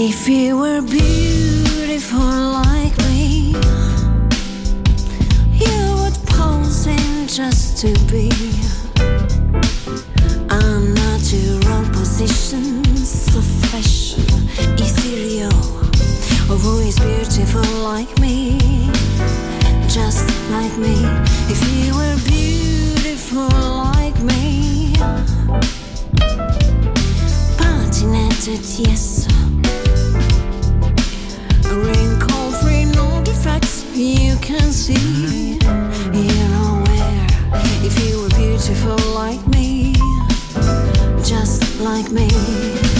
If you were beautiful like me, you would pose in just to be. Unnatural positions of fashion, ethereal. Who is beautiful like me? Just like me. If you were beautiful like me, patinated, yes can see, you know where. If you were beautiful like me, just like me.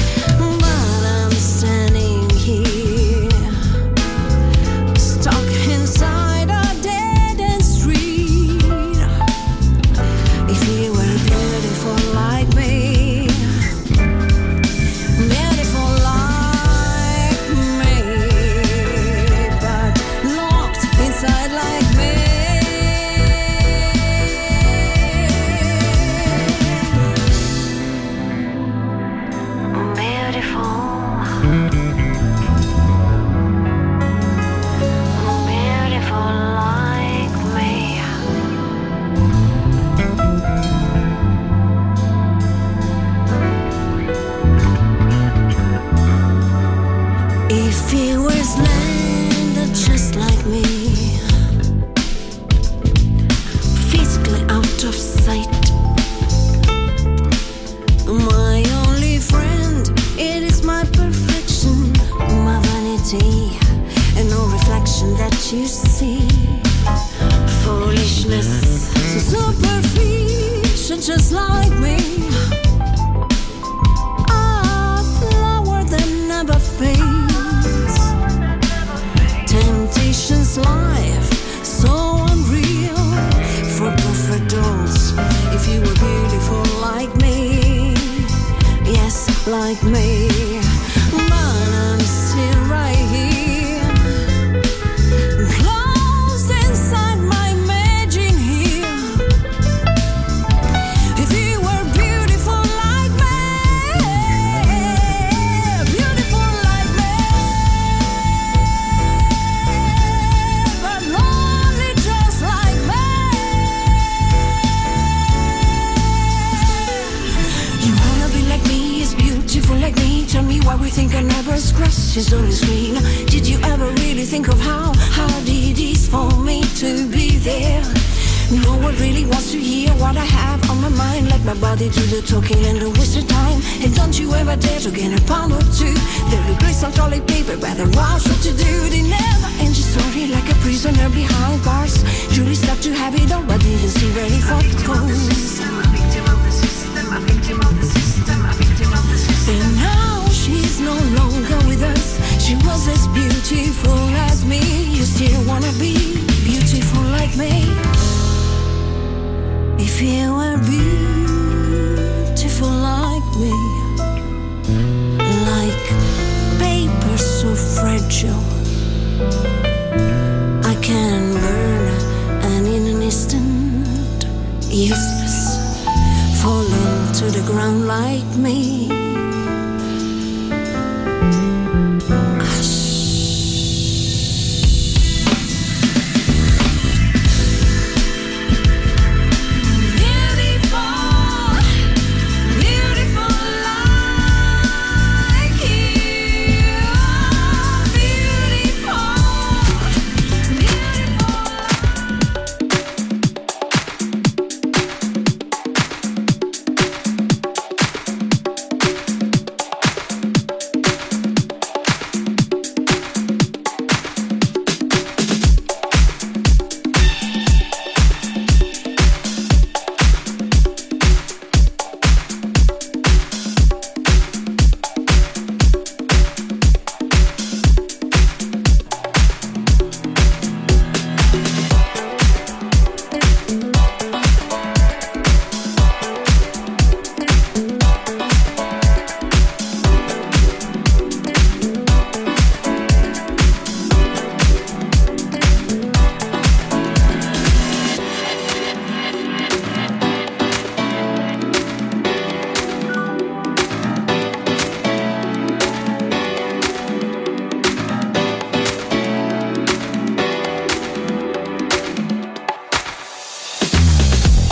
Did you see where he.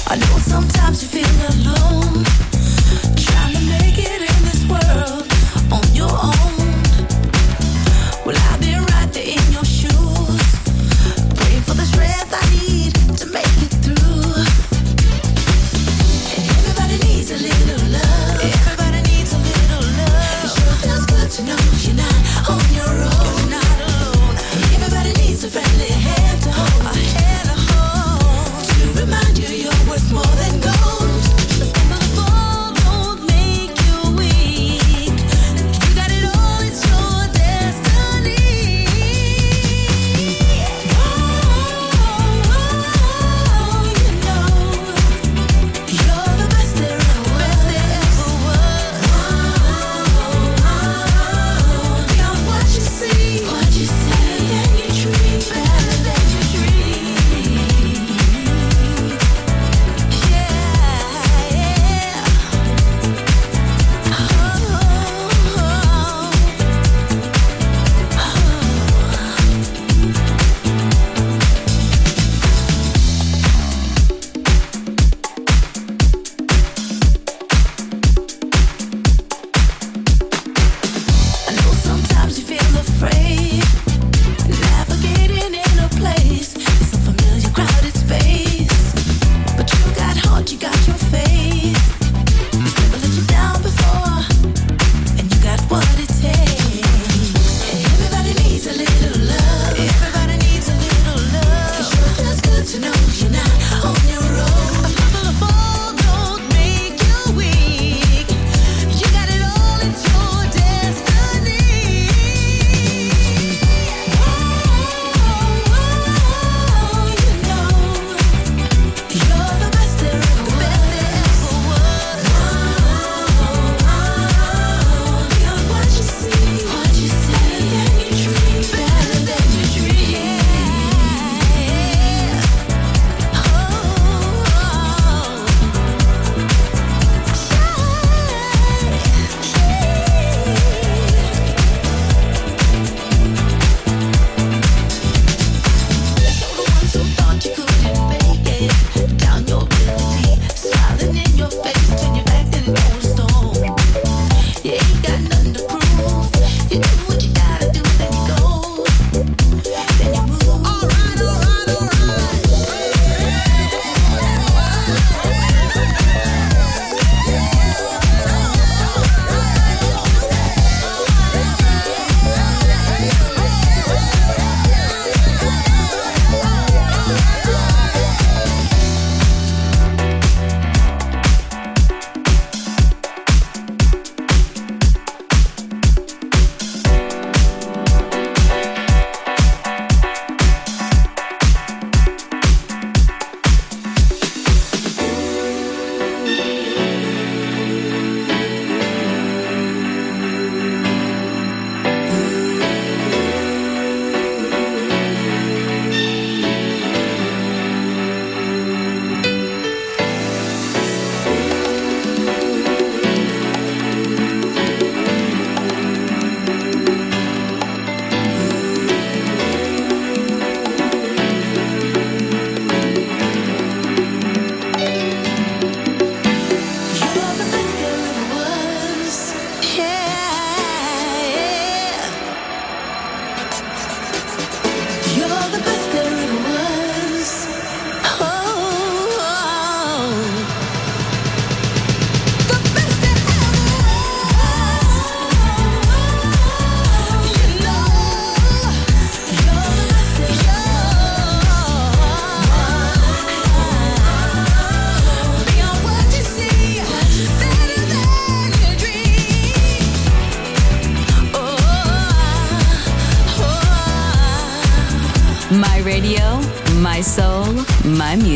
I know sometimes you feel alone, trying to make it.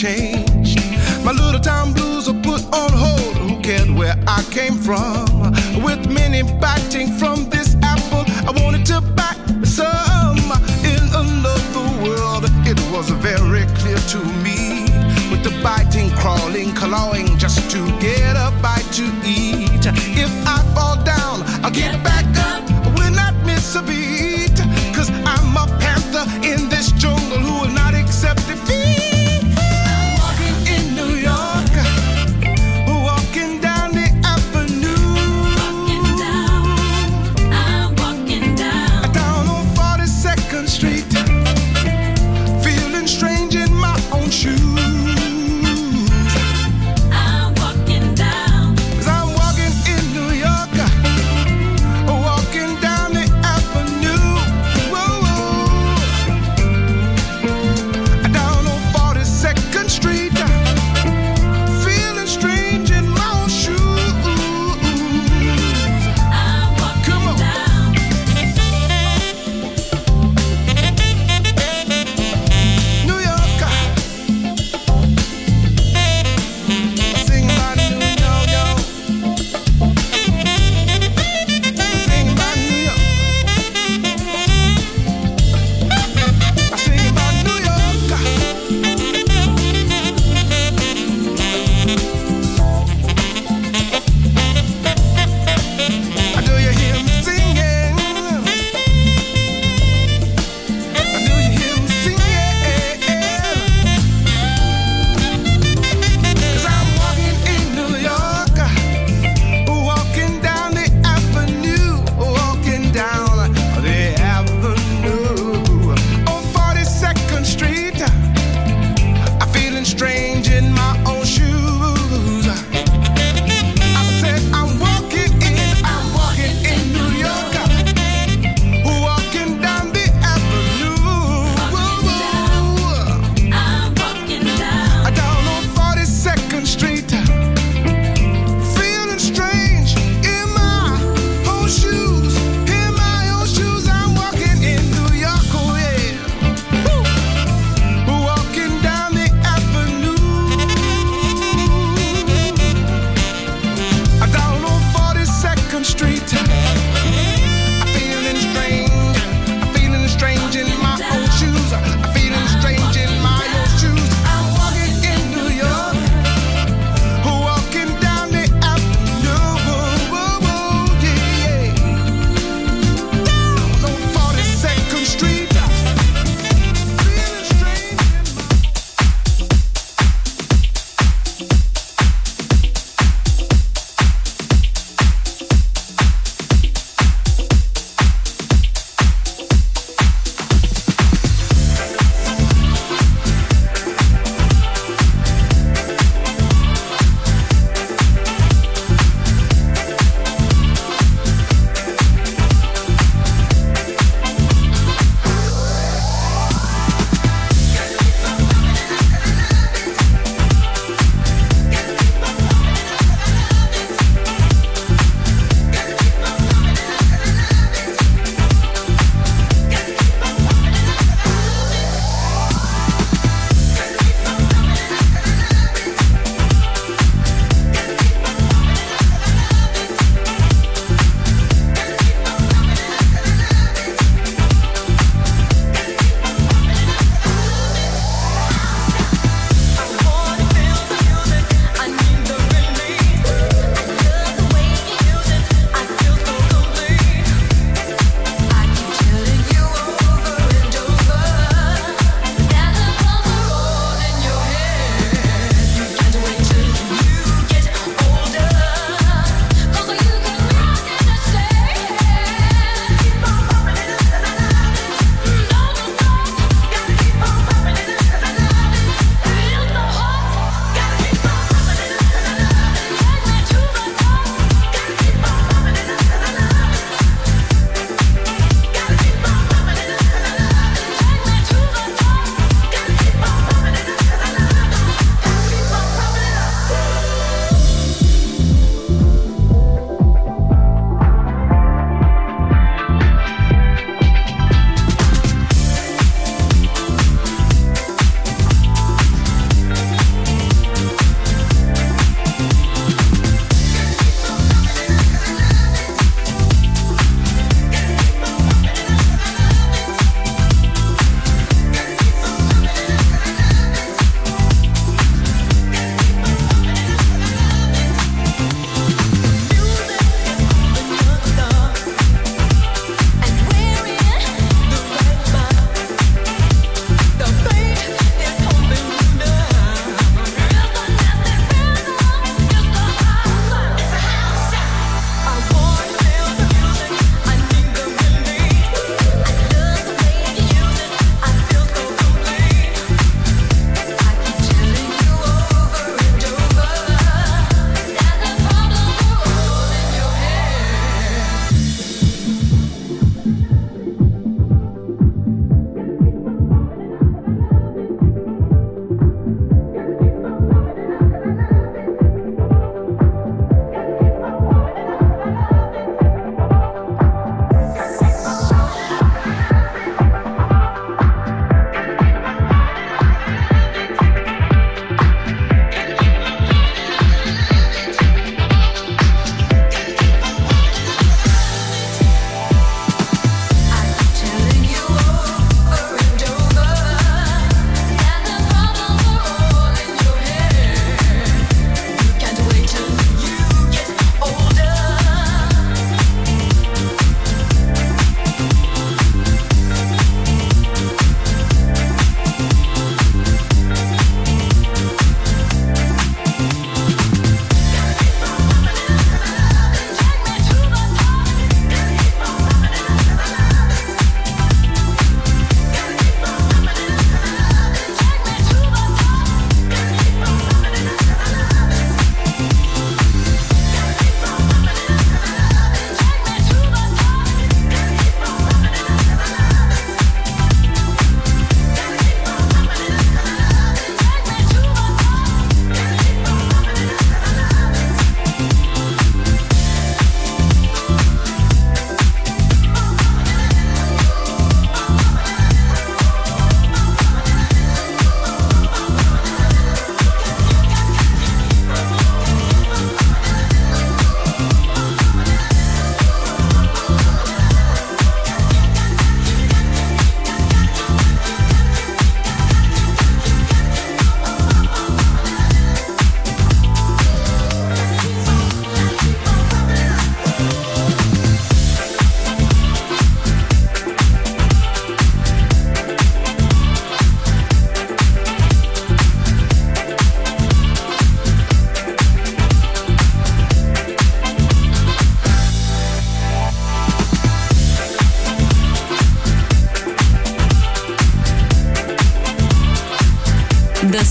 changed. My little town blues are put on hold. Who cared where I came from? With many back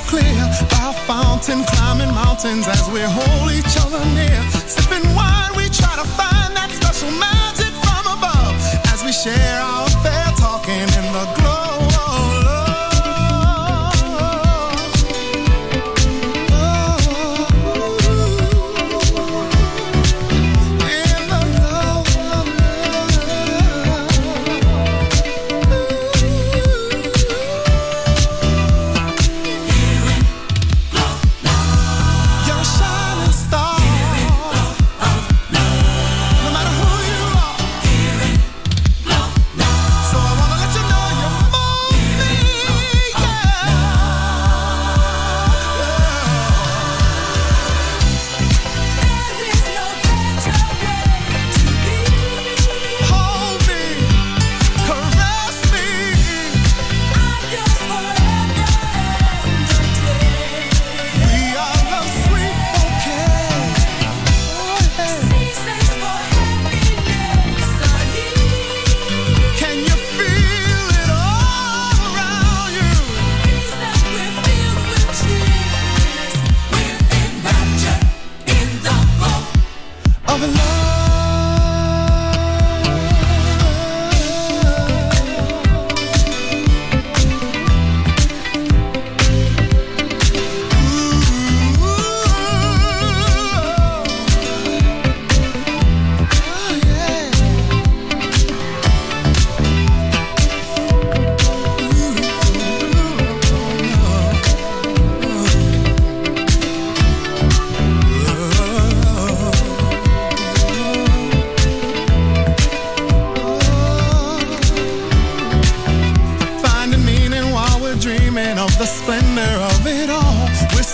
Clear. By fountain, climbing mountains as we hold each other near. Sipping wine, we try to find that special magic from above as we share our